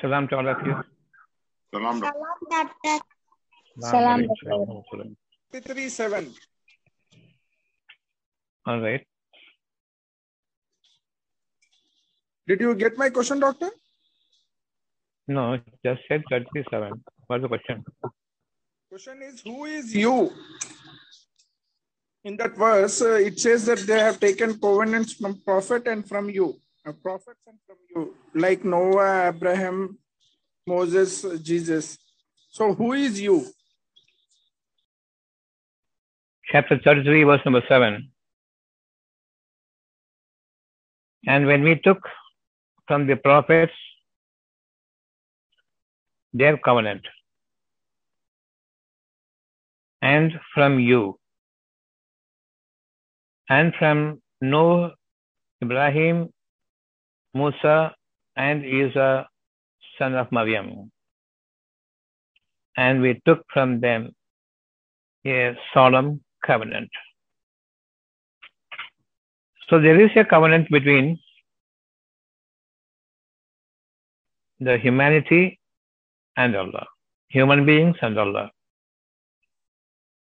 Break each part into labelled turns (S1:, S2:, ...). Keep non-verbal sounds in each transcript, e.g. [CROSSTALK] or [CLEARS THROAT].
S1: Salam to all of you.
S2: Salam. doctor.
S3: Salam,
S1: Salam.
S4: 337.
S1: All right.
S4: Did you get my question, doctor?
S1: No, just said 37. What's the question?
S4: Question is, who is you? In that verse, uh, it says that they have taken covenants from prophet and from you. Prophets and from you, like Noah, Abraham, Moses, Jesus. So who is you?
S1: Chapter 33, verse number 7. And when we took from the prophets their covenant, and from you, and from Noah, Ibrahim, Musa, and Isa, son of Maryam. And we took from them a solemn covenant. So there is a covenant between the humanity and Allah, human beings and Allah.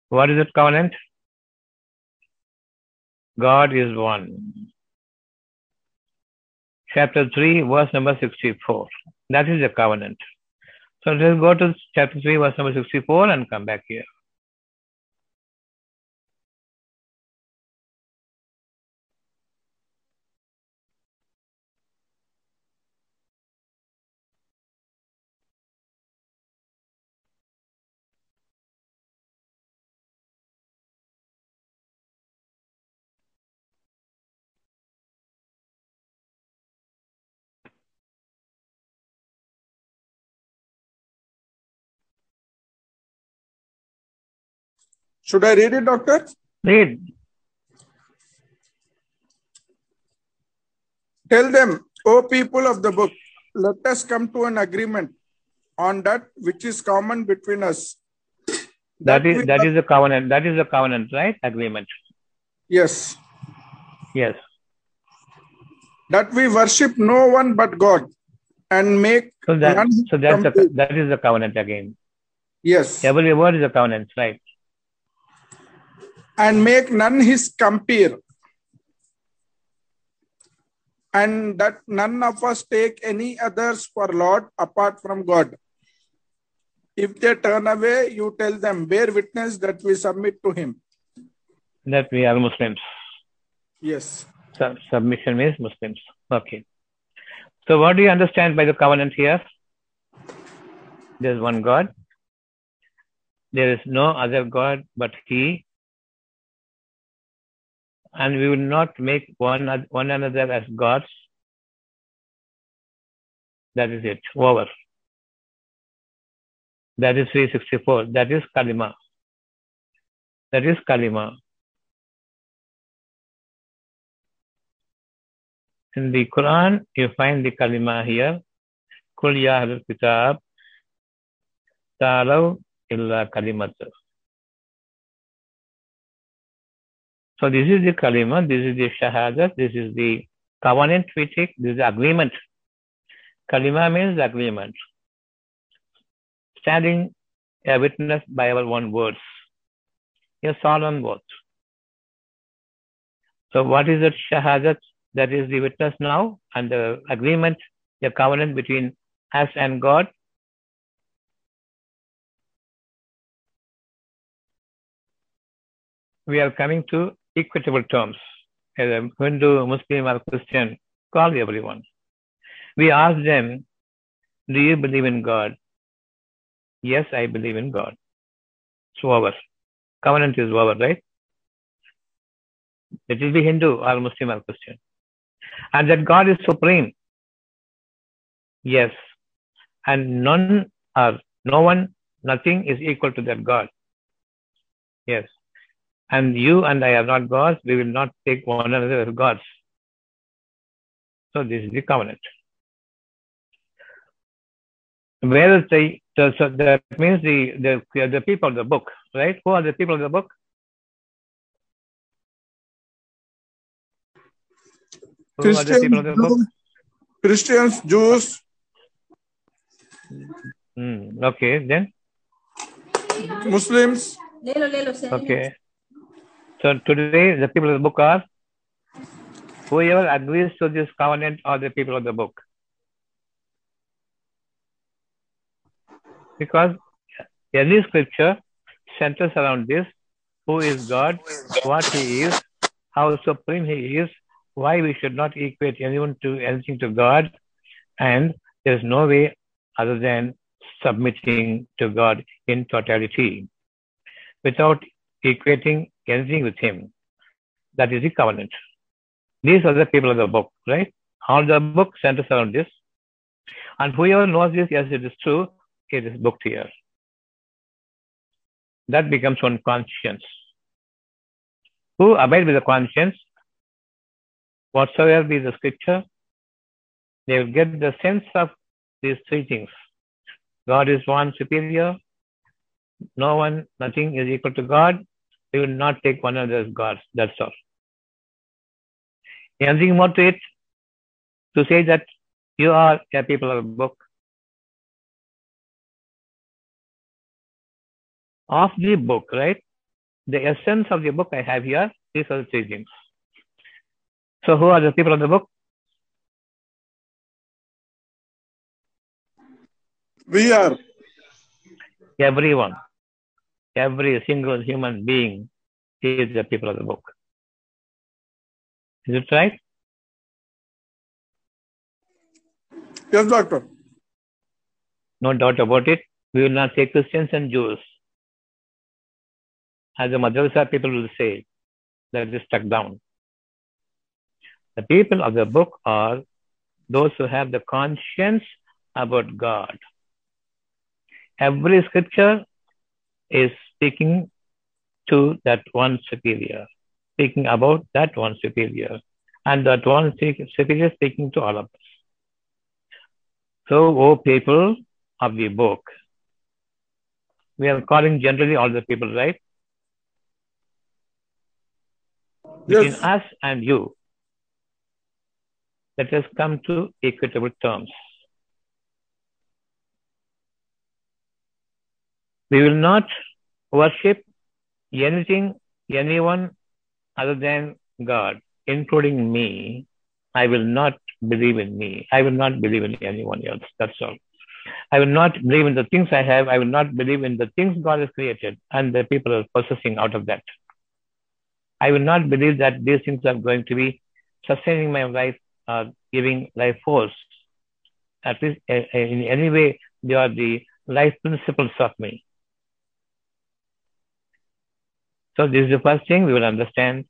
S1: What is that covenant? God is one. Chapter 3, verse number 64. That is the covenant. So let's go to chapter 3, verse number 64 and come back here.
S4: Should I read it, doctor?
S1: Read.
S4: Tell them, O people of the book, let us come to an agreement on that which is common between us.
S1: That is
S4: we
S1: that is the covenant. That is the covenant, right? Agreement.
S4: Yes.
S1: Yes.
S4: That we worship no one but God and make
S1: So that
S4: none
S1: so that's the that is the covenant again.
S4: Yes.
S1: Every word is a covenant, right?
S4: And make none his compeer. And that none of us take any others for Lord apart from God. If they turn away, you tell them, bear witness that we submit to him.
S1: That we are Muslims.
S4: Yes.
S1: Sub- submission means Muslims. Okay. So what do you understand by the covenant here? There is one God. There is no other God but He. And we will not make one, one another as gods. That is it. Over. That is 364. That is Kalima. That is Kalima. In the Quran, you find the kalima here. Kul ya kitab, ta'alaw illa kalimat. So this is the kalima, this is the shahadat, this is the covenant we take, this is the agreement. Kalima means agreement. Standing a witness by our own words. A solemn oath. So what is that shahadat? That is the witness now and the agreement, the covenant between us and God. We are coming to equitable terms. A Hindu, Muslim, or Christian, call everyone. We ask them, Do you believe in God? Yes, I believe in God. It's over. Covenant is over, right? It will be Hindu or Muslim or Christian. And that God is supreme. Yes. And none or no one, nothing is equal to that God. Yes and you and I are not gods, we will not take one another as gods. So this is the covenant. Where is the, so, so that means the, the, the people of the book, right? Who are the people of the book? Christians, the people of the book?
S4: Christians, Jews.
S1: Mm, okay, then?
S4: Muslims.
S1: Okay. So today the people of the book are whoever agrees to this covenant are the people of the book. Because every scripture centers around this who is God, what he is, how supreme he is, why we should not equate anyone to anything to God, and there is no way other than submitting to God in totality without equating anything with him. That is the covenant. These are the people of the book, right? All the book centers around this. And whoever knows this, yes, it is true, it is booked here. That becomes one conscience. Who abide with the conscience, whatsoever be the scripture, they will get the sense of these three things. God is one superior, no one, nothing is equal to God. We will not take one another as gods. That's all. Anything more to it? To say that you are a people of the book. Of the book, right? The essence of the book I have here, these are the three things. So who are the people of the book?
S4: we are.
S1: Everyone. Every single human being is the people of the book. Is it right?
S4: Yes, doctor.
S1: No doubt about it. We will not say Christians and Jews. As the madrasa people will say, that is stuck down. The people of the book are those who have the conscience about God. Every scripture is speaking to that one superior, speaking about that one superior, and that one superior speaking to all of us. So, O people of the book, we are calling generally all the people, right? Between
S4: Yes.
S1: us and you, let us come to equitable terms. We will not worship anything, anyone other than God, including me. I will not believe in me. I will not believe in anyone else. That's all. I will not believe in the things I have. I will not believe in the things God has created and the people are possessing out of that. I will not believe that these things are going to be sustaining my life, uh, giving life force. At least uh, in any way, they are the life principles of me. So this is the first thing we will understand.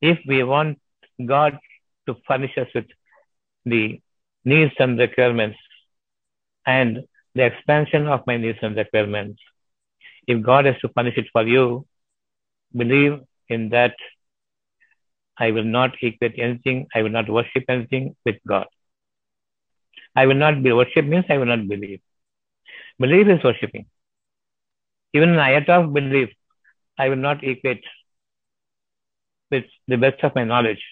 S1: If we want God to furnish us with the needs and requirements and the expansion of my needs and requirements, if God has to punish it for you, believe in that I will not equate anything, I will not worship anything with God. I will not be worship means I will not believe. Belief is worshipping. Even an iota of belief, I will not equate with the best of my knowledge,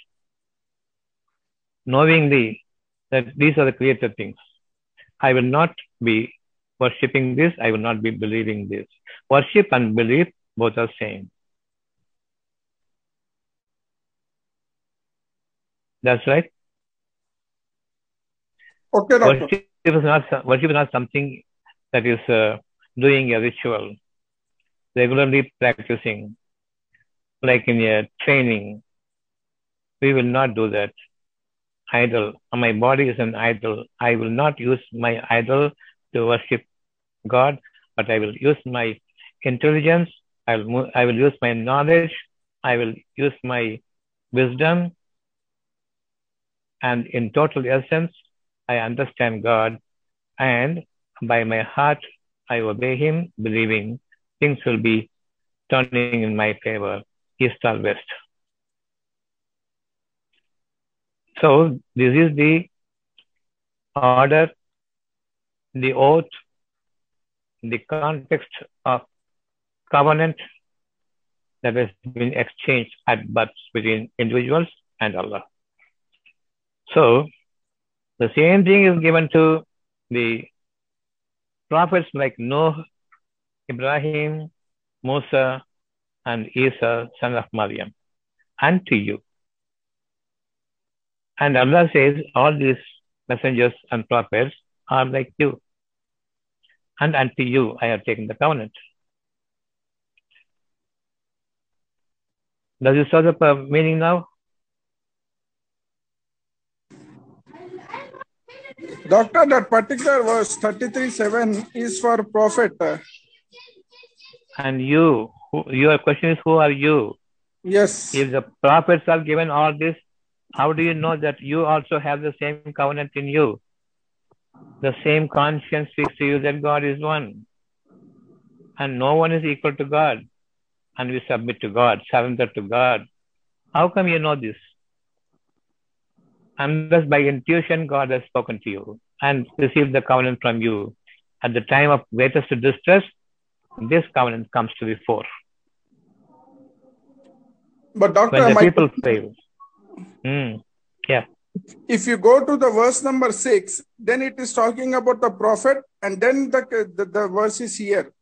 S1: knowingly that these are the created things. I will not be worshipping this, I will not be believing this. Worship and belief both are same. That's right.
S4: Okay, doctor.
S1: Worship is not worship is not something that is uh, doing a ritual, regularly practicing, like in a training. We will not do that. Idol. My body is an idol. I will not use my idol to worship God, but I will use my intelligence. I will, I will use my knowledge. I will use my wisdom. And in total essence, I understand God. And by my heart, I obey Him, believing things will be turning in my favor, east or west. So, this is the order, the oath, the context of covenant that has been exchanged at birth between individuals and Allah. So, the same thing is given to the prophets like Noah, Ibrahim, Musa, and Isa, son of Maryam, and to you. And Allah says, all these messengers and prophets are like you. And unto you I have taken the covenant. Does it show the meaning now?
S4: Doctor, that particular verse 33 7 is for prophet.
S1: And you, who, your question is, who are you?
S4: Yes.
S1: If the prophets are given all this, how do you know that you also have the same covenant in you? The same conscience speaks to you that God is one. And no one is equal to God. And we submit to God, surrender to God. How come you know this? Unless by intuition God has spoken to you and received the covenant from you. At the time of greatest distress, this covenant comes to the fore.
S4: But doctor,
S1: When the
S4: my-
S1: people fail. Hmm. yeah.
S4: if you go to the verse number six, then it is talking about the prophet, and then the the, the verse is here.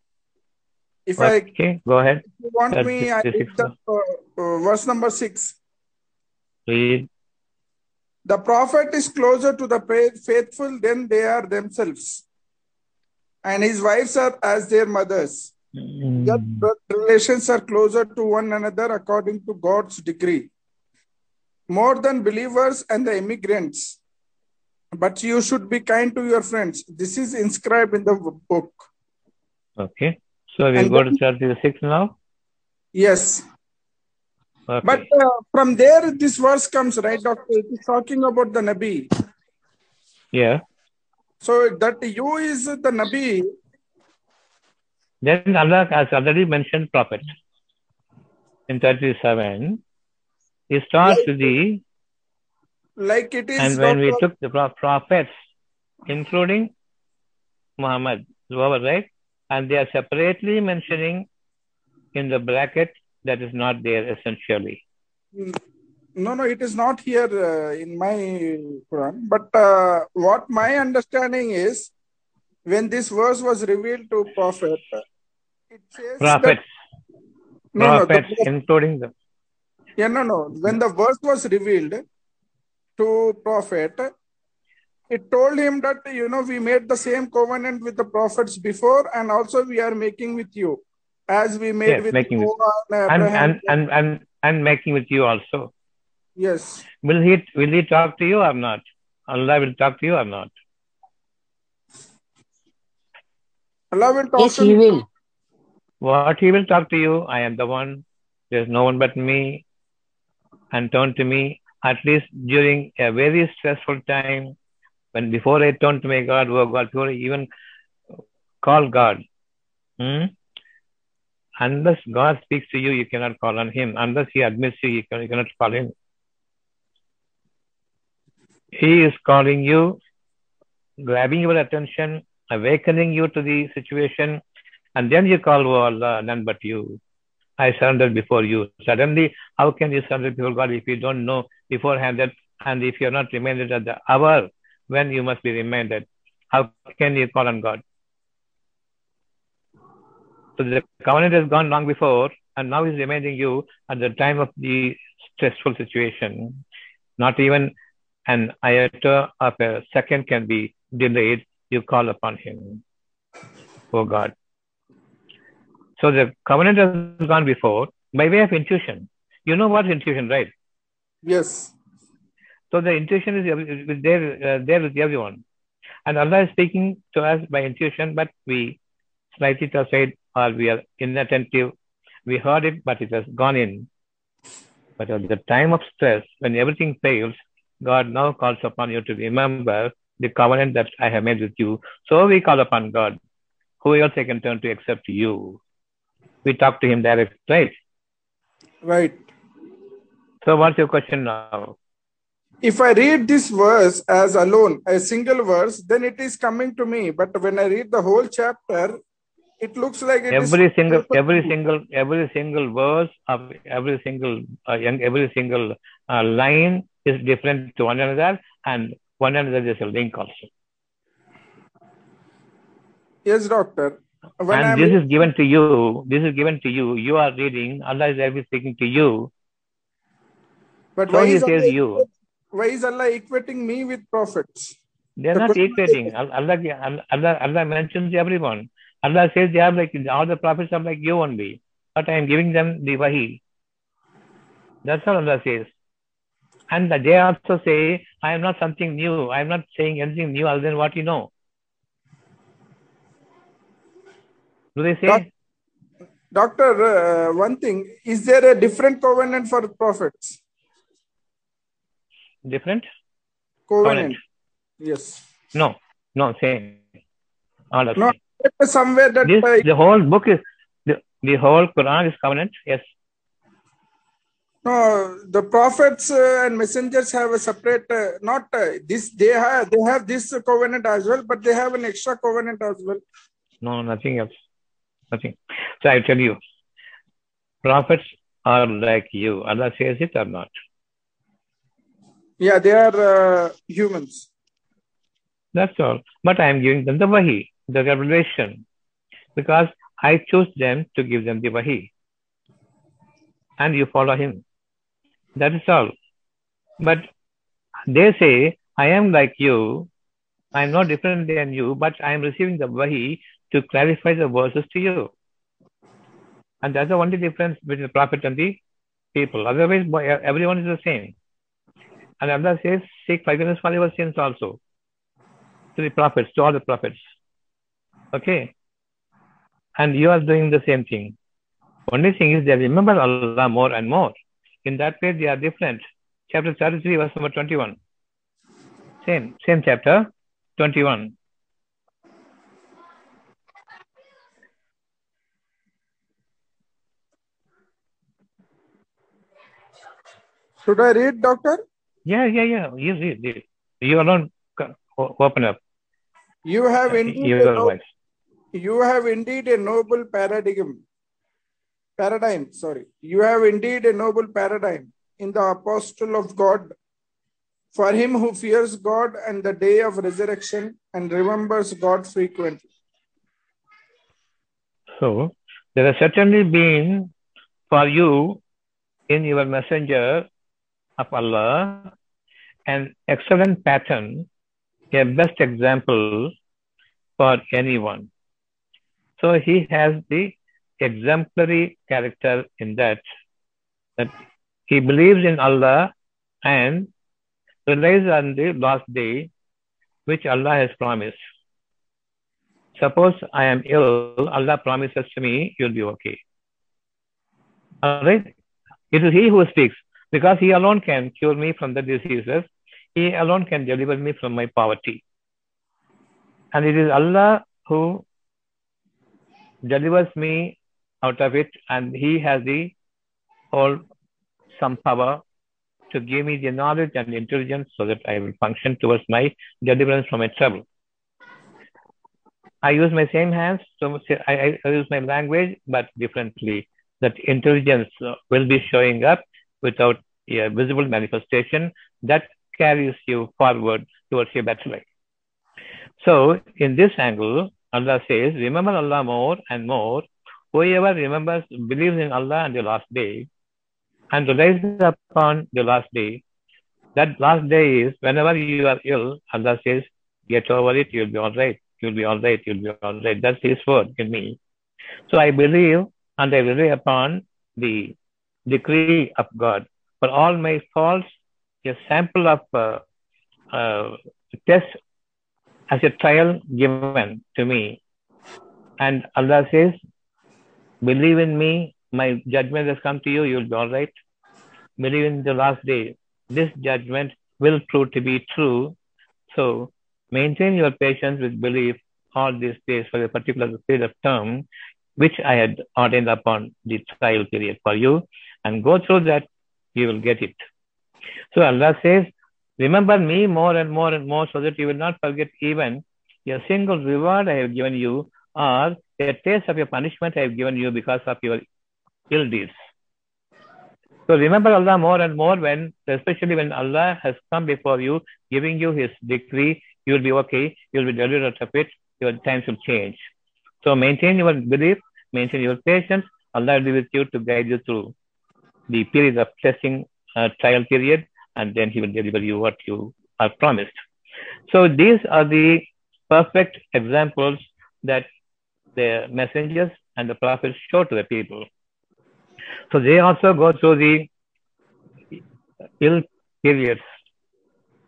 S4: If I
S1: Okay, go ahead.
S4: if you want
S1: That's
S4: me, I read the uh, uh, verse number six.
S1: Read.
S4: The prophet is closer to the faithful than they are themselves, and his wives are as their mothers. Their
S1: Hmm.
S4: relations are closer to one another according to God's decree. More than believers and the immigrants. But you should be kind to your friends. This is inscribed in the book.
S1: Okay. So we
S4: And
S1: go to
S4: chapter
S1: 6 now.
S4: Yes.
S1: Okay.
S4: But uh, from there, this verse comes, right, Doctor? It is talking about the Nabi.
S1: yeah.
S4: So that you is the Nabi.
S1: Then Allah has already mentioned prophet. In 37, he starts with the,
S4: Like it is.
S1: and when we took the prophets, including Muhammad, whoever, right? And they are separately mentioning in the bracket that is not there essentially. Hmm.
S4: No, no, it is not here uh, in my Quran. But uh, what my understanding is, when this verse was revealed to Prophet, it says
S1: Prophets,
S4: that no, no, the
S1: including the,
S4: yeah, no, no. When the verse was revealed to Prophet, it told him that you know we made the same covenant with the prophets before, and also we are making with you, as we made
S1: Yes,
S4: with
S1: making with-
S4: and
S1: and, and, and, and making with you also.
S4: Yes,
S1: Will he, will he talk to you or not? Allah will talk to you or not?
S4: Allah will talk
S3: Yes,
S4: to
S3: he
S4: me.
S3: will.
S1: What he will talk to you, I am the one, there's no one but me, and turn to me, at least during a very stressful time, when before I turn to my God, oh God, before I even call God. Hmm? Unless God speaks to you, you cannot call on him. Unless he admits you, you, can, you cannot call him. He is calling you, grabbing your attention, awakening you to the situation, and then you call, oh Allah, none but you. I surrender before you. Suddenly, how can you surrender before God if you don't know beforehand that, and if you're not reminded at the hour when you must be reminded? How can you call on God? So the covenant has gone long before, and now he's reminding you at the time of the stressful situation. Not even an iota of a second can be delayed. You call upon him, oh God. So the covenant has gone before by way of intuition. You know what intuition, right?
S4: Yes.
S1: So the intuition is, is there, uh, there with everyone. And Allah is speaking to us by intuition, but we slightly it aside or we are inattentive. We heard it, but it has gone in. But at the time of stress, when everything fails, God now calls upon you to remember the covenant that I have made with you. So we call upon God. Who else I can turn to except you? We talk to him direct, right?
S4: Right.
S1: So what's your question now?
S4: If I read this verse as alone, a single verse, then it is coming to me. But when I read the whole chapter, it looks like it
S1: every single every single every single verse of every single uh, young every single uh, line is different to one another and one another is a link also
S4: Yes, doctor. When
S1: and
S4: I'm
S1: this is given to you. This is given to you. You are reading. Allah is directly speaking to you.
S4: but
S1: So
S4: why
S1: he
S4: is
S1: says
S4: Allah,
S1: you.
S4: why is Allah equating me with prophets?
S1: They are
S4: The
S1: not equating. Allah, Allah, Allah mentions everyone. Allah says they are like all the prophets are like you only. But I am giving them the wahi. That's what Allah says. And they also say, I am not something new. I am not saying anything new other than what you know. Do they say?
S4: Doc- Doctor, uh, one thing, is there a different covenant for prophets?
S1: Different?
S4: Covenant. Yes.
S1: No, no, same. All are
S4: No, somewhere that
S1: This,
S4: uh,
S1: the whole book is, the, the whole Quran is covenant. Yes.
S4: No, the prophets uh, and messengers have a separate, uh, not uh, this, they have, they have this covenant as well, but they have an extra covenant as well.
S1: No, nothing else. Nothing. So I tell you, prophets are like you. Allah says it or not.
S4: Yeah, they are uh, humans.
S1: That's all. But I am giving them the wahi, the revelation, because I choose them to give them the wahi. And you follow him. That is all. But they say, I am like you. I am not different than you, but I am receiving the wahi to clarify the verses to you. And that's the only difference between the prophet and the people. Otherwise, everyone is the same. And Allah says, seek forgiveness for your sins also. To the prophets, to all the prophets. Okay? And you are doing the same thing. Only thing is they remember Allah more and more. In that way, they are different. Chapter 33, verse number 21. Same, same chapter, 21.
S4: Should I read, Doctor?
S1: Yeah, yeah, yeah. You read, read. You alone open up
S4: You have indeed, a no- you have indeed a noble paradigm. Paradigm, sorry. You have indeed a noble paradigm in the apostle of God. For him who fears God and the day of resurrection and remembers God frequently.
S1: So, there has certainly been for you in your messenger of Allah an excellent pattern, a best example for anyone. So he has the exemplary character in that, that he believes in Allah and relies on the last day, which Allah has promised. Suppose I am ill, Allah promises to me, you'll be okay. All right? It is He who speaks because He alone can cure me from the diseases. He alone can deliver me from my poverty. And it is Allah who delivers me out of it, and He has the whole some power to give me the knowledge and intelligence so that I will function towards my deliverance from my trouble. I use my same hands, so I, I use my language, but differently. That intelligence will be showing up without a visible manifestation that carries you forward towards your better life. So, in this angle, Allah says, Remember Allah more and more. Whoever remembers, believes in Allah and the last day, and relies upon the last day. That last day is whenever you are ill, Allah says, Get over it, you'll be all right, you'll be all right, you'll be all right. That's His word in me. So I believe and I rely upon the decree of God. For all my faults, a sample of uh, uh, test as a trial given to me. And Allah says, Believe in me, my judgment has come to you, you'll be all right. Believe in the last day. This judgment will prove to be true. So maintain your patience with belief all these days for a particular period of term, which I had ordained upon the trial period for you, and go through that, you will get it. So Allah says, Remember me more and more and more so that you will not forget even a single reward I have given you or a taste of your punishment I have given you because of your ill deeds. So remember Allah more and more when, especially when Allah has come before you, giving you His decree, you will be okay, you will be delivered out of it, your times will change. So maintain your belief, maintain your patience. Allah will be with you to guide you through the period of testing, uh, trial period, and then He will deliver you what you are promised. So these are the perfect examples that the messengers and the prophets show to the people. So they also go through the ill periods.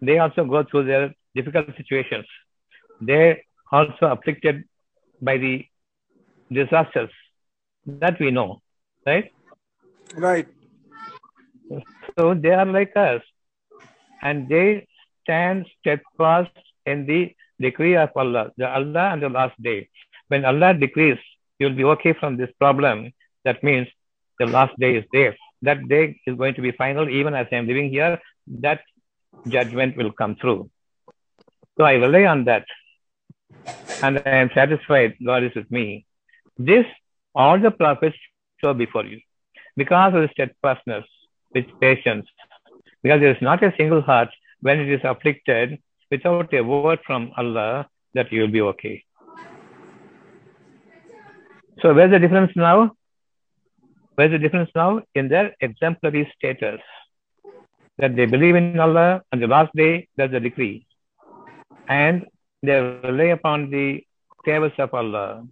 S1: They also go through their difficult situations. They also afflicted by the disasters that we know, right?
S4: Right.
S1: So they are like us, and they stand steadfast in the decree of Allah, the Allah and the last day. When Allah decrees you'll be okay from this problem, that means the last day is there. That day is going to be final, even as I am living here, that judgment will come through. So I rely on that. And I am satisfied God is with me. This, all the prophets show before you. Because of the steadfastness, with patience, because there is not a single heart when it is afflicted without a word from Allah that you will be okay. So where's the difference now? Where's the difference now? In their exemplary status. That they believe in Allah and the last day, that's the decree. And they rely upon the favors of Allah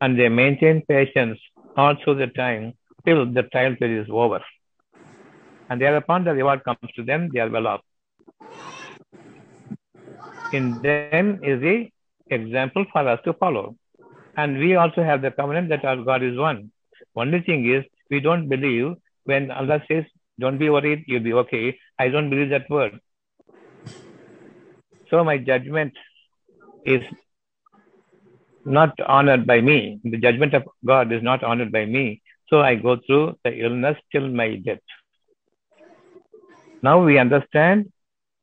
S1: and they maintain patience all through the time till the trial period is over. And thereupon the reward comes to them, they are well off. In them is the example for us to follow. And we also have the covenant that our God is one. Only thing is, we don't believe when Allah says, don't be worried, you'll be okay. I don't believe that word. So my judgment is not honored by me. The judgment of God is not honored by me. So I go through the illness till my death. Now we understand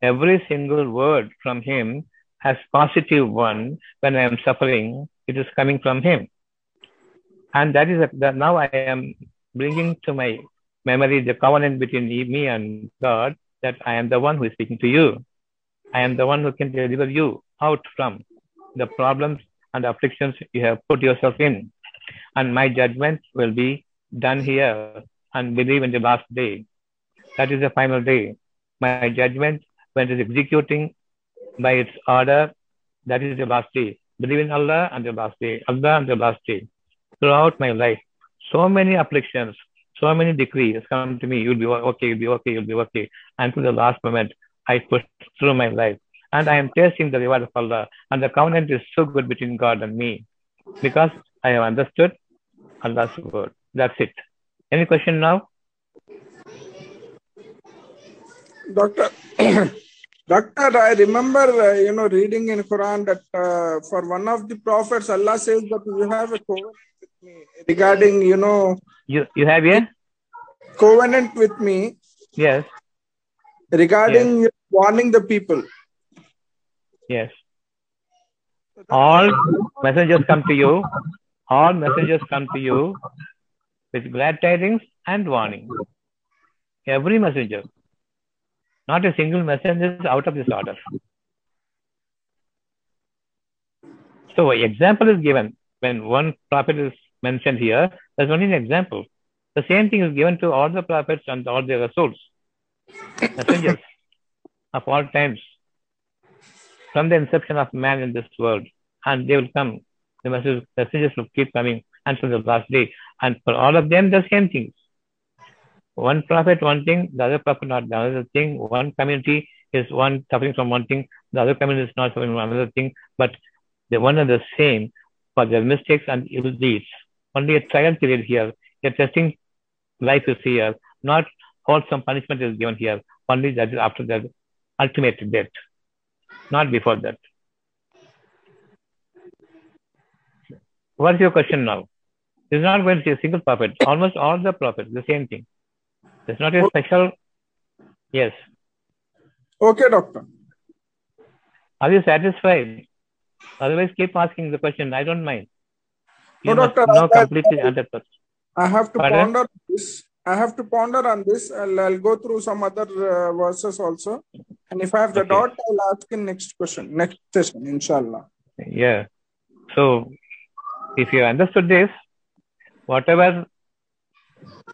S1: every single word from Him as positive one when I am suffering it is coming from him. And that is a, that now i am bringing to my memory the covenant between me and god that i am the one who is speaking to you. I am the one who can deliver you out from the problems and afflictions you have put yourself in. And my judgment will be done here and believe in the last day. That is the final day. My judgment when it is executing by its order that is the last day believe in Allah and the last day, Allah and the last day. Throughout my life, so many afflictions, so many decrees come to me. You'll be okay, you'll be okay, you'll be okay. Until the last moment, I push through my life. And I am tasting the reward of Allah. And the covenant is so good between God and me. Because I have understood Allah's word. That's it. Any question now?
S4: Doctor, [CLEARS THROAT] Doctor, I remember, uh, you know, reading in Quran that uh, for one of the prophets, Allah says that you have a covenant with me regarding, you know,
S1: you you have a
S4: covenant with me.
S1: Yes.
S4: Regarding yes. warning the people.
S1: Yes. All messengers come to you. All messengers come to you with glad tidings and warning. Every messenger. Not a single messenger is out of this order. So example is given when one prophet is mentioned here. There's only an example. The same thing is given to all the prophets and all their souls, messengers of all times, from the inception of man in this world, and they will come. The messengers will keep coming until the last day, and for all of them, the same things one prophet one thing, the other prophet not the other thing. One community is one suffering from one thing, the other community is not suffering from another thing, but the one and the same for their mistakes and evil deeds. Only a trial period here. A testing life is here, not wholesome punishment is given here. Only that is after the ultimate death, not before that. What's your question now? It's not going to be a single prophet. Almost all the prophets, the same thing. It's not a special. Yes.
S4: Okay, doctor.
S1: Are you satisfied? Otherwise, keep asking the question. I don't mind.
S4: You no, doctor.
S1: No, completely hundred.
S4: I have to Pardon? ponder this. I have to ponder on this. I'll, I'll go through some other uh, verses also. And if I have the okay. doubt, I'll ask in next question, next session, inshallah.
S1: Yeah. So, if you understood this, whatever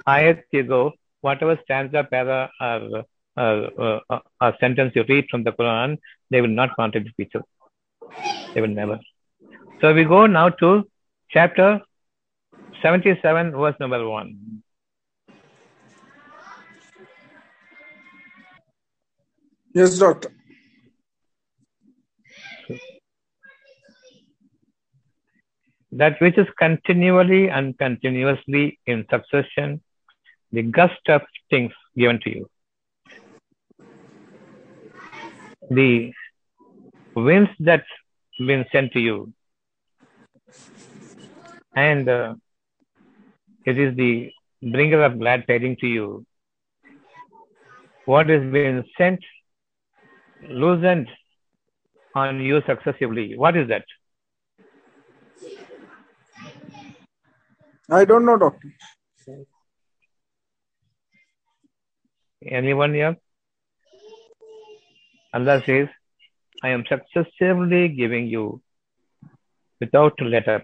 S1: ayat you go, whatever stanza, para, or, or, or, or sentence you read from the Quran, they will not contradict each other. They will never. So we go now to chapter 77, verse number 1.
S4: Yes, doctor.
S1: That which is continually and continuously in succession, the gust of things given to you. The winds that been sent to you. And uh, it is the bringer of glad tidings to you. What has been sent, loosened on you successively. What is that?
S4: I don't know, doctor.
S1: Anyone here? Allah says, I am successively giving you without let up.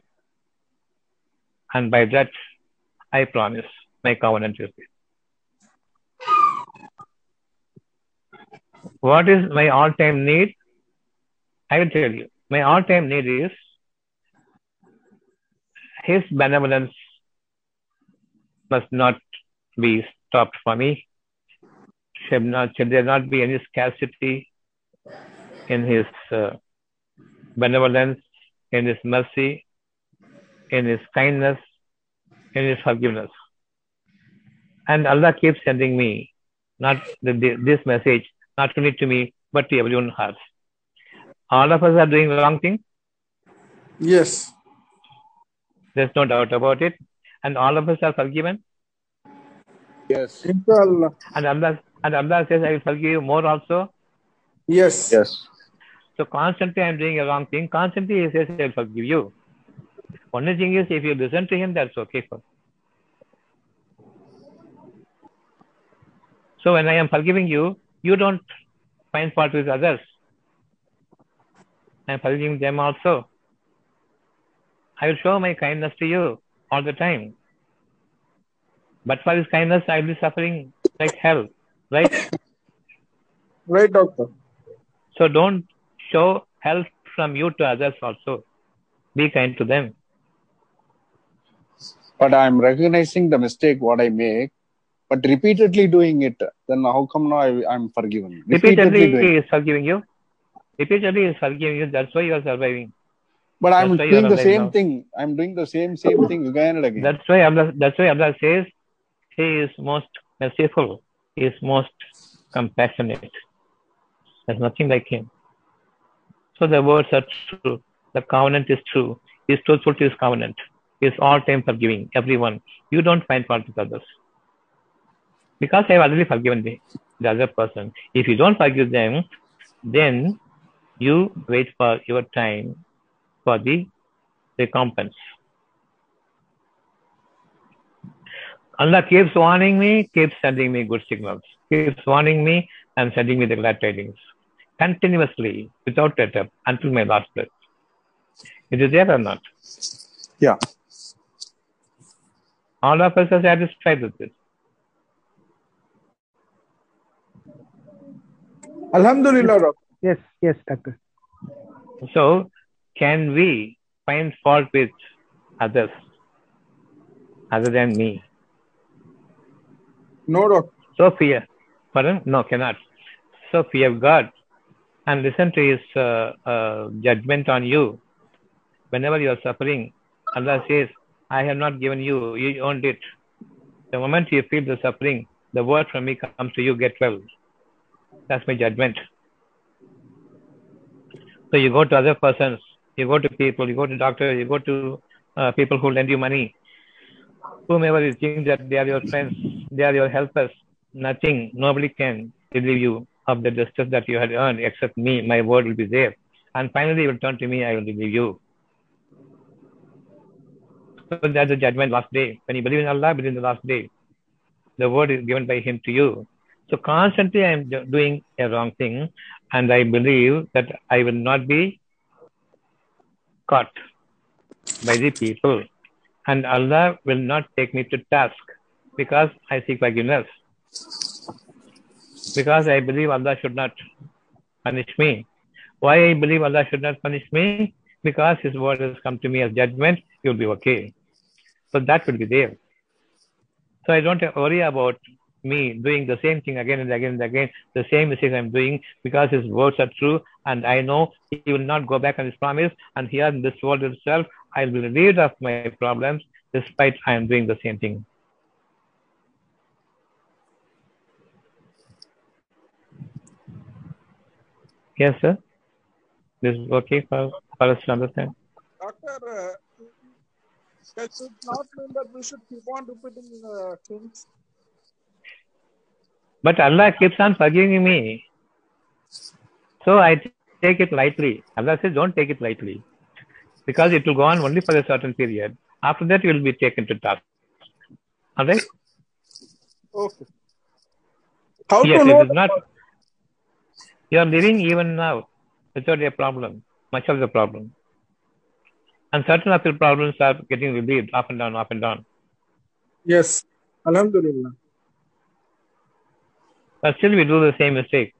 S1: And by that, I promise my covenant with you. What is my all time need? I will tell you. My all time need is His benevolence must not be stopped for me. Should, not, should there not be any scarcity in His uh, benevolence, in His mercy, in His kindness, in His forgiveness. And Allah keeps sending me not the, the, this message, not only to me, but to everyone's hearts. All of us are doing the wrong thing.
S4: Yes.
S1: There's no doubt about it. And all of us are forgiven.
S2: Yes.
S1: And Allah, and Allah says, I will forgive you more also.
S4: Yes.
S2: Yes.
S1: So constantly I'm doing a wrong thing. Constantly He says, I will forgive you. Only thing is, if you listen to Him, that's okay for. So when I am forgiving you, you don't find fault with others. I am forgiving them also. I will show my kindness to you all the time. But for His kindness, I will be suffering like hell, right?
S4: Right, doctor.
S1: So don't show help from you to others also. Be kind to them.
S2: But I'm recognizing the mistake what I make, but repeatedly doing it. Then how come now I, I'm forgiven?
S1: Repeatedly He is forgiving you. Repeatedly is forgiving you. That's why you are surviving.
S2: But I'm doing the same
S1: now.
S2: thing. I'm doing the same same thing again and again.
S1: That's why Allah, that's why Allah says He is most merciful. He is most compassionate. There's nothing like Him. So the words are true. The covenant is true. He is truthful to His covenant. He is all time forgiving everyone. You don't find fault with others. Because I have already forgiven the, the other person. If you don't forgive them, then you wait for your time for the recompense. Allah keeps warning me, keeps sending me good signals, keeps warning me and sending me the glad tidings continuously without let up until my last breath. It is there or not?
S2: Yeah.
S1: All of us are satisfied with this.
S4: Alhamdulillah.
S5: Yes, yes, doctor.
S1: So, can we find fault with others other than me?
S4: No, doctor.
S1: So fear. Pardon? No, cannot. So fear God and listen to His uh, uh, judgment on you. Whenever you are suffering, Allah says, I have not given you, you earned it. The moment you feel the suffering, the word from me comes to you, get well. That's my judgment. So you go to other persons, you go to people, you go to doctors, you go to uh, people who lend you money. Whomever you think that they are your friends, they are your helpers, nothing, nobody can relieve you of the justice that you had earned except me. My word will be there. And finally, you will turn to me, I will relieve you. So that's the judgment last day. When you believe in Allah, believe in the last day. The word is given by Him to you. So constantly I am doing a wrong thing, and I believe that I will not be caught by the people. And Allah will not take me to task because I seek forgiveness. Because I believe Allah should not punish me. Why I believe Allah should not punish me? Because His word has come to me as judgment, you'll be okay. So that will be there. So I don't worry about me doing the same thing again and again and again, the same mistake I'm doing because his words are true and I know he will not go back on his promise and here in this world itself I will be relieved of my problems despite I am doing the same thing. Yes, sir. This is okay for, for us to understand.
S4: Doctor, uh, does it not mean that we should keep on repeating uh, things?
S1: But Allah keeps on forgiving me. So I take it lightly. Allah says, don't take it lightly. Because it will go on only for a certain period. After that, you will be taken to task. Alright?
S4: Okay. How
S1: Yes,
S4: to
S1: it
S4: know?
S1: is not. You are living even now without a problem, much of the problem. And certain of the problems are getting relieved up and down, up and down.
S4: Yes. Alhamdulillah.
S1: But still we do the same mistake.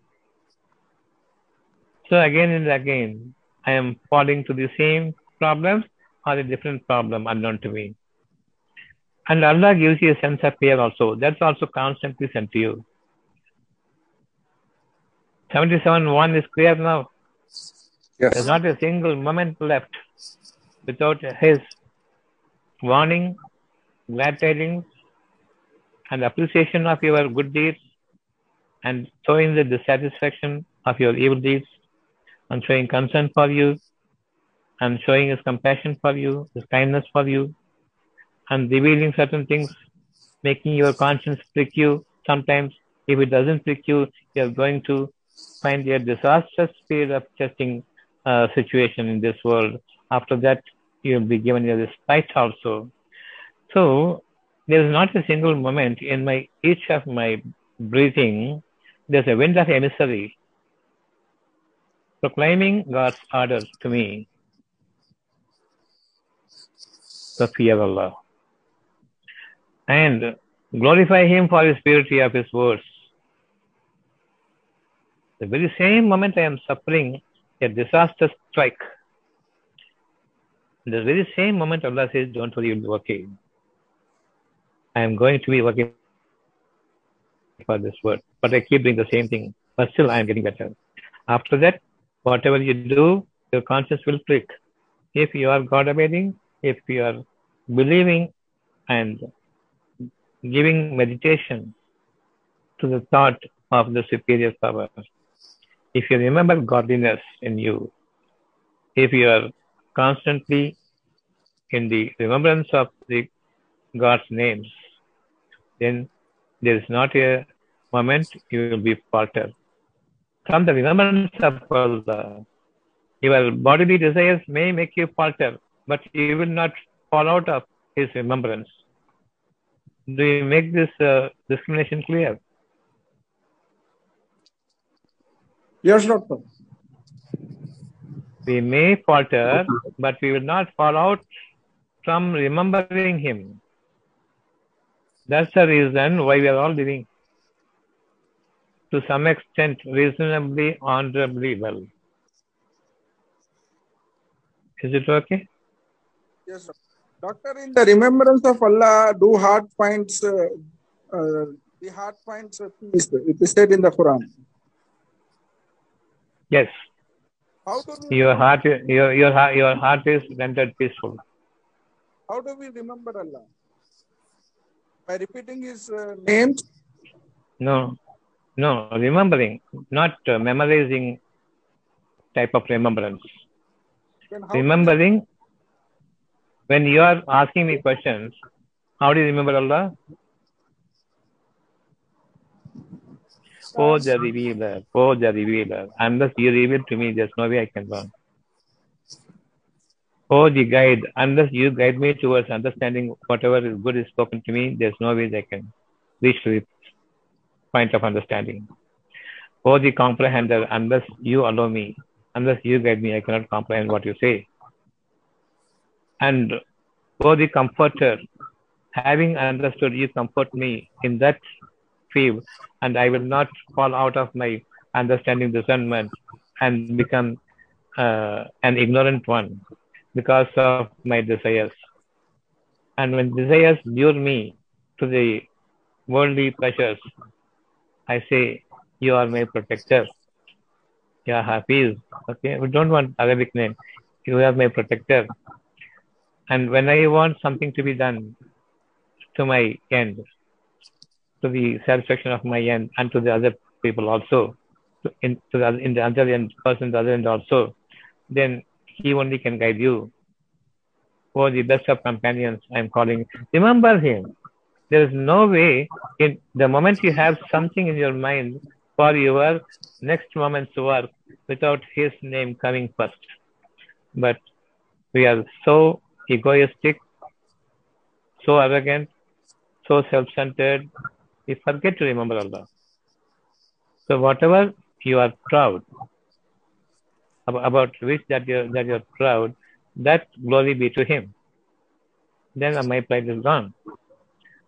S1: So again and again, I am falling to the same problems or a different problem unknown to me. And Allah gives you a sense of fear also. That's also constantly sent to you. 77.1 is clear now. There's not a single moment left without His warning, glad tidings, and appreciation of your good deeds, and showing the dissatisfaction of your evil deeds, and showing concern for you, and showing His compassion for you, His kindness for you, and revealing certain things, making your conscience prick you. Sometimes, if it doesn't prick you, you're going to find a disastrous period of testing uh, situation in this world. After that, you'll be given a respite also. So there is not a single moment in my each of my breathing. There's a wind of emissary proclaiming God's orders to me. The fear of Allah. And glorify Him for His purity of His words. The very same moment I am suffering a disaster strike. The very same moment Allah says, Don't worry, you'll be okay. I am going to be working for this word. But I keep doing the same thing. But still I am getting better. After that, whatever you do, your conscience will click. If you are God obeying, if you are believing and giving meditation to the thought of the superior power, if you remember godliness in you, if you are constantly in the remembrance of the God's names, then there is not a moment you will be falter. From the remembrance of Allah, your bodily desires may make you falter, but you will not fall out of His remembrance. Do you make this uh, discrimination clear?
S4: Yes, doctor.
S1: We may falter, but we will not fall out from remembering Him. That's the reason why we are all living to some extent reasonably, honorably well. Is it okay?
S4: Yes, doctor. Doctor, in the remembrance of Allah, do heart finds uh, uh, the heart finds uh, peace. It is said in the Quran.
S1: Yes.
S4: How do we
S1: Your heart, your your heart, your heart is rendered peaceful.
S4: how do we remember Allah? By repeating His uh, names.
S1: No, no, remembering, not uh, memorizing type of remembrance. Remembering, when you are asking me questions, how do you remember Allah? Oh, the revealer, oh, the revealer. Unless you reveal to me, there's no way I can learn. Oh, the guide. Unless you guide me towards understanding whatever is good is spoken to me, there's no way I can reach to the point of understanding. Oh, the comprehender. Unless you allow me, unless you guide me, I cannot comprehend what you say. And O the Comforter, having understood, you comfort me in that field, and I will not fall out of my understanding discernment and become uh, an ignorant one because of my desires. And when desires lure me to the worldly pleasures, I say, You are my protector. You are Hafiz. Okay, we don't want Arabic name. You are my protector. And when I want something to be done to my end, to the satisfaction of my end, and to the other people also, to, in, to the, in the other end, person, the other end also, then he only can guide you. For the best of companions, I am calling. Remember him. There is no way in the moment you have something in your mind for your next moment's work without his name coming first. But we are so egoistic, so arrogant, so self-centered, we forget to remember Allah. So whatever you are proud about which that you that you're proud, that glory be to Him. Then my pride is gone,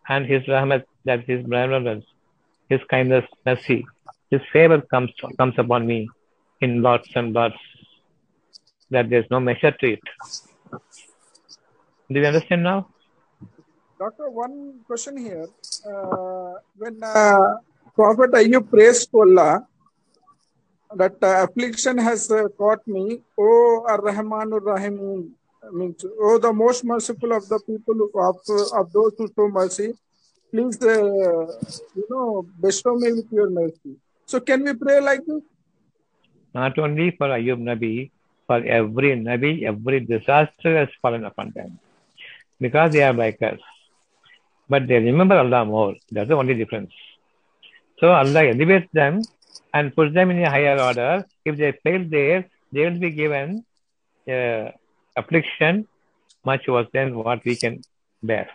S1: and His rahmat, that His benevolence, His kindness, mercy, His favor comes comes upon me in lots and lots. That there's no measure to it. Do you understand now?
S4: Doctor, one question here. Uh, when uh, Prophet Ayub prays to Allah, that uh, affliction has uh, caught me, O Ar-Rahman Ar-Rahim, means, O the most merciful of the people of, of those who show mercy, please, uh, you know, bestow me with your mercy. So can we pray like this?
S1: Not only for Ayub Nabi, for every Nabi, every disaster has fallen upon them because they are like us. But they remember Allah more. That's the only difference. So Allah elevates them and puts them in a higher order. If they fail there, they will be given uh, affliction much worse than what we can bear.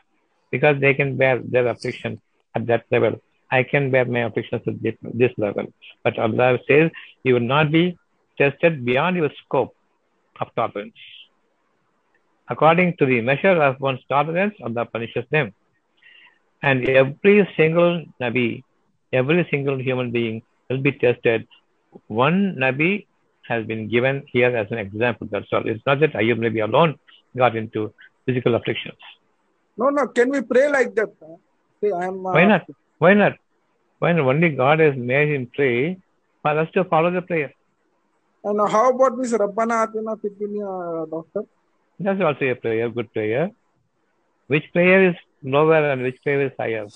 S1: Because they can bear their affliction at that level. I can bear my afflictions at this, this level. But Allah says you will not be tested beyond your scope of tolerance. According to the measure of one's tolerance, Allah punishes them. And every single Nabi, every single human being will be tested. One Nabi has been given here as an example. That's all. It's not that Ayub Nabi alone got into physical afflictions.
S4: No, no. Can we pray like that? See, I'm, uh,
S1: Why not? Why not? When only God has made him pray, for us to follow the prayer.
S4: And how about this Rabbana Atina Fid Dunya, doctor?
S1: That's also a prayer, good prayer. Which prayer is lower and which prayer is higher?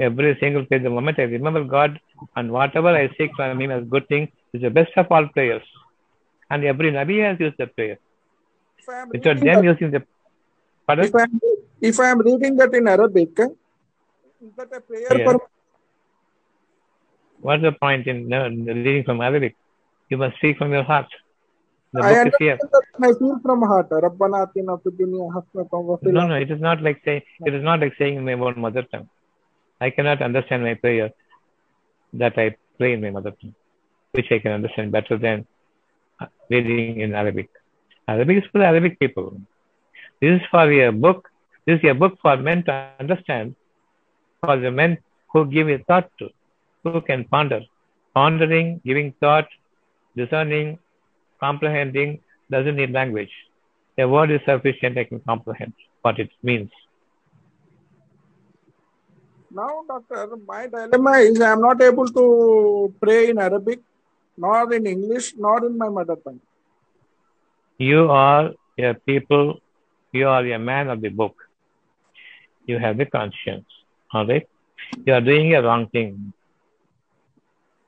S1: Every single prayer, the moment I remember God and whatever I seek from Him as good thing is the best of all prayers. And every Nabi has used the prayer.
S4: If I am
S1: Without them
S4: that,
S1: using the pardon?
S4: if I am, if I am reading that in Arabic, is that a prayer
S1: Yeah.
S4: for
S1: What's the point in uh, reading from Arabic? You must speak from your heart. The
S4: I
S1: book is here.
S4: understand that when I feel from heart. Rabbana Atina Fid Dunya Hasanatan wa fil
S1: No, no, it is not like saying it is not like saying in my own mother tongue. I cannot understand my prayer that I pray in my mother tongue, which I can understand better than reading in Arabic. Arabic is for the Arabic people. This is for a book. This is a book for men to understand, for the men who give a thought to, who can ponder. Pondering, giving thought, discerning, comprehending doesn't need language. A word is sufficient, I can comprehend what it means.
S4: Now, doctor, my dilemma is I am not able to pray in Arabic, nor in English, nor in my mother tongue.
S1: You are a people, you are a man of the book. You have the conscience. All right? You are doing a wrong thing.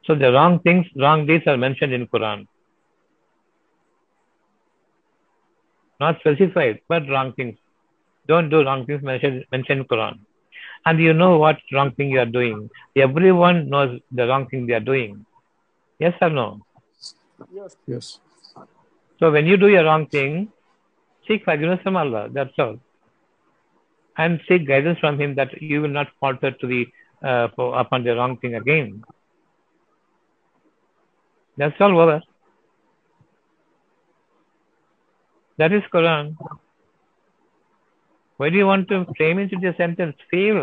S1: So the wrong things, wrong deeds are mentioned in Quran. Not specified, but wrong things. Don't do wrong things mentioned, mentioned in Quran. And you know what wrong thing you are doing. Everyone knows the wrong thing they are doing. Yes or no?
S4: Yes.
S2: Yes.
S1: So when you do a wrong thing, seek forgiveness from Allah. That's all. And seek guidance from Him that you will not falter to the uh, for, upon the wrong thing again. That's all over. That is Quran. Why do you want to frame it into a sentence? Feel.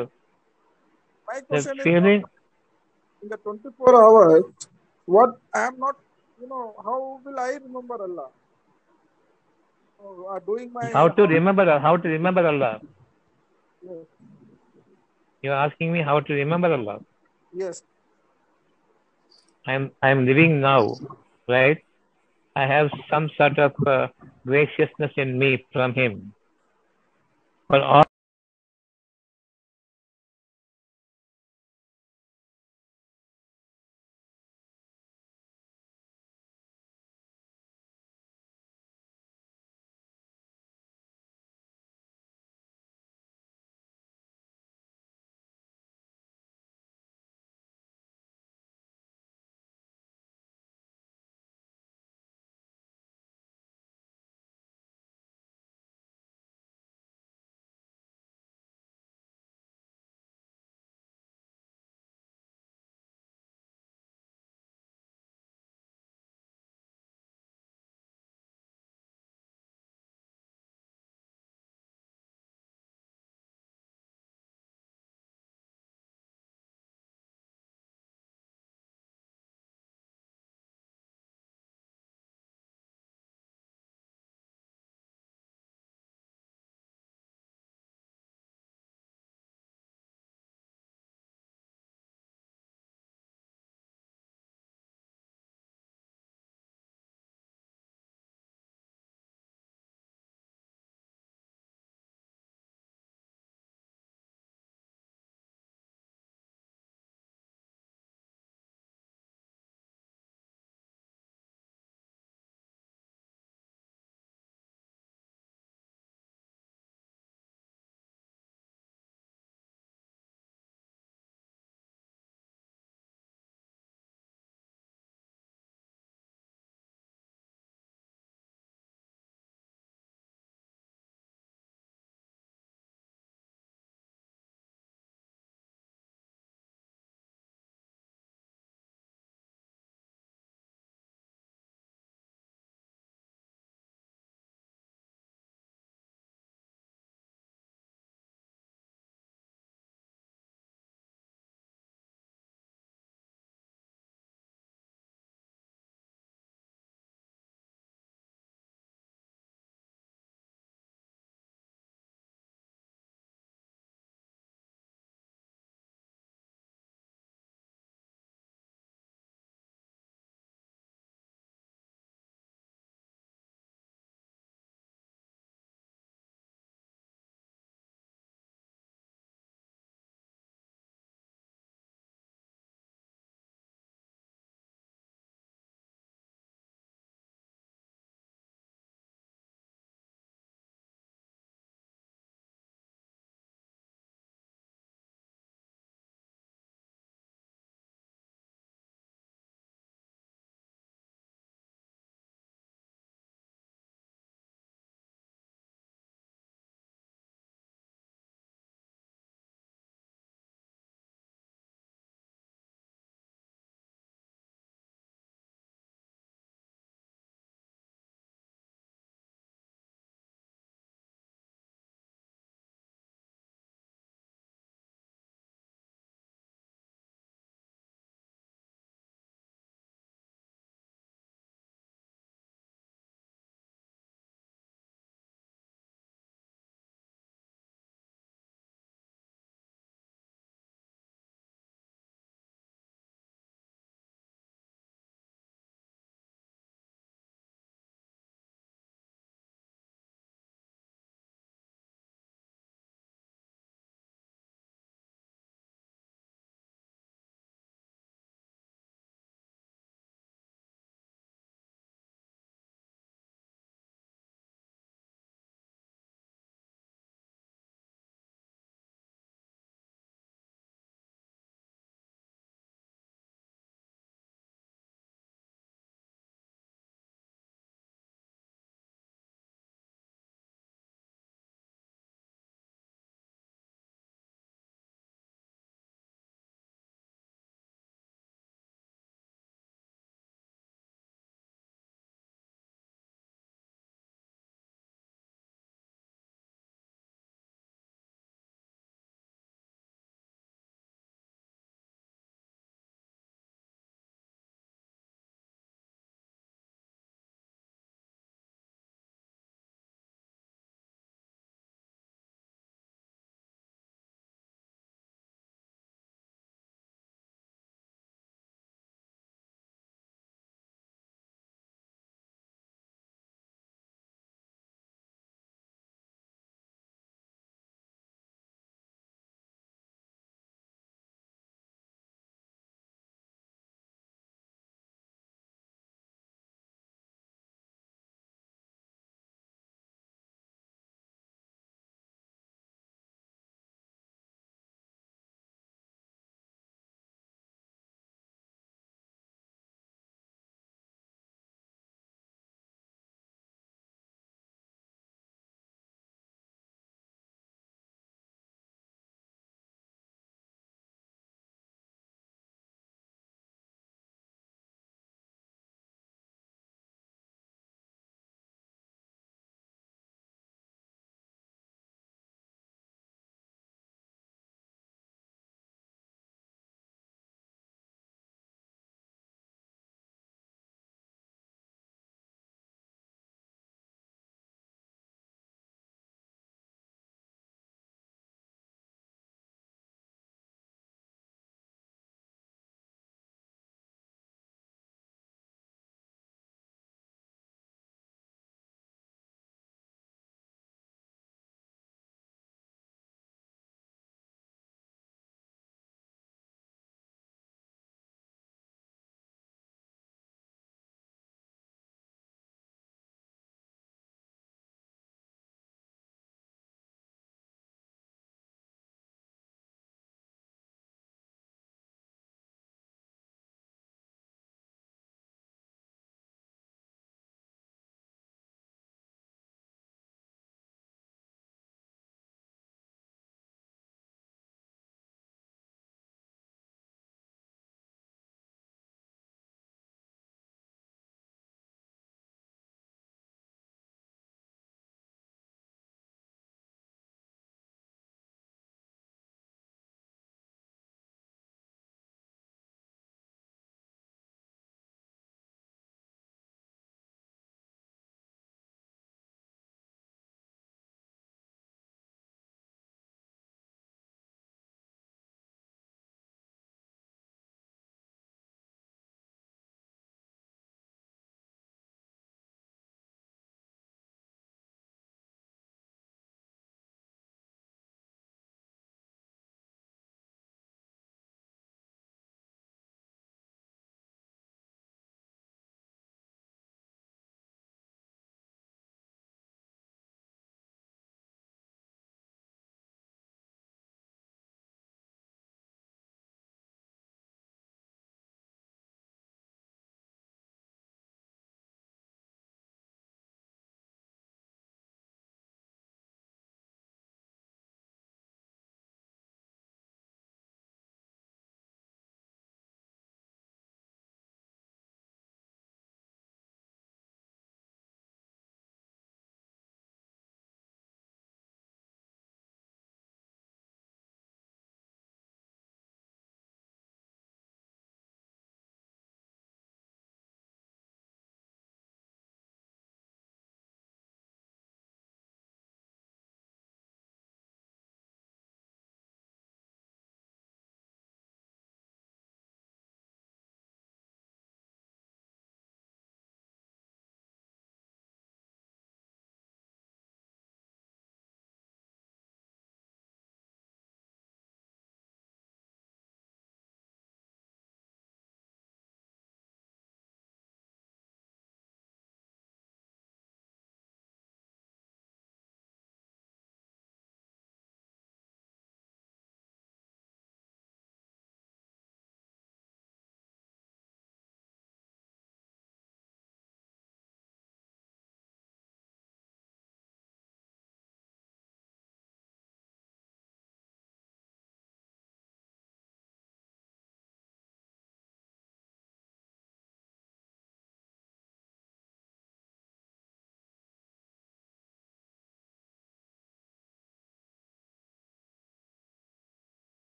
S4: My
S1: The
S4: question is
S1: feeling.
S4: in the 24 hours, what I am not, you know, how will I remember Allah? Oh, doing my
S1: How to remember? How to remember Allah?
S4: Yes.
S1: You are asking me how to remember Allah.
S4: yes.
S1: I'm I'm living now, right? I have some sort of uh, graciousness in me from Him. All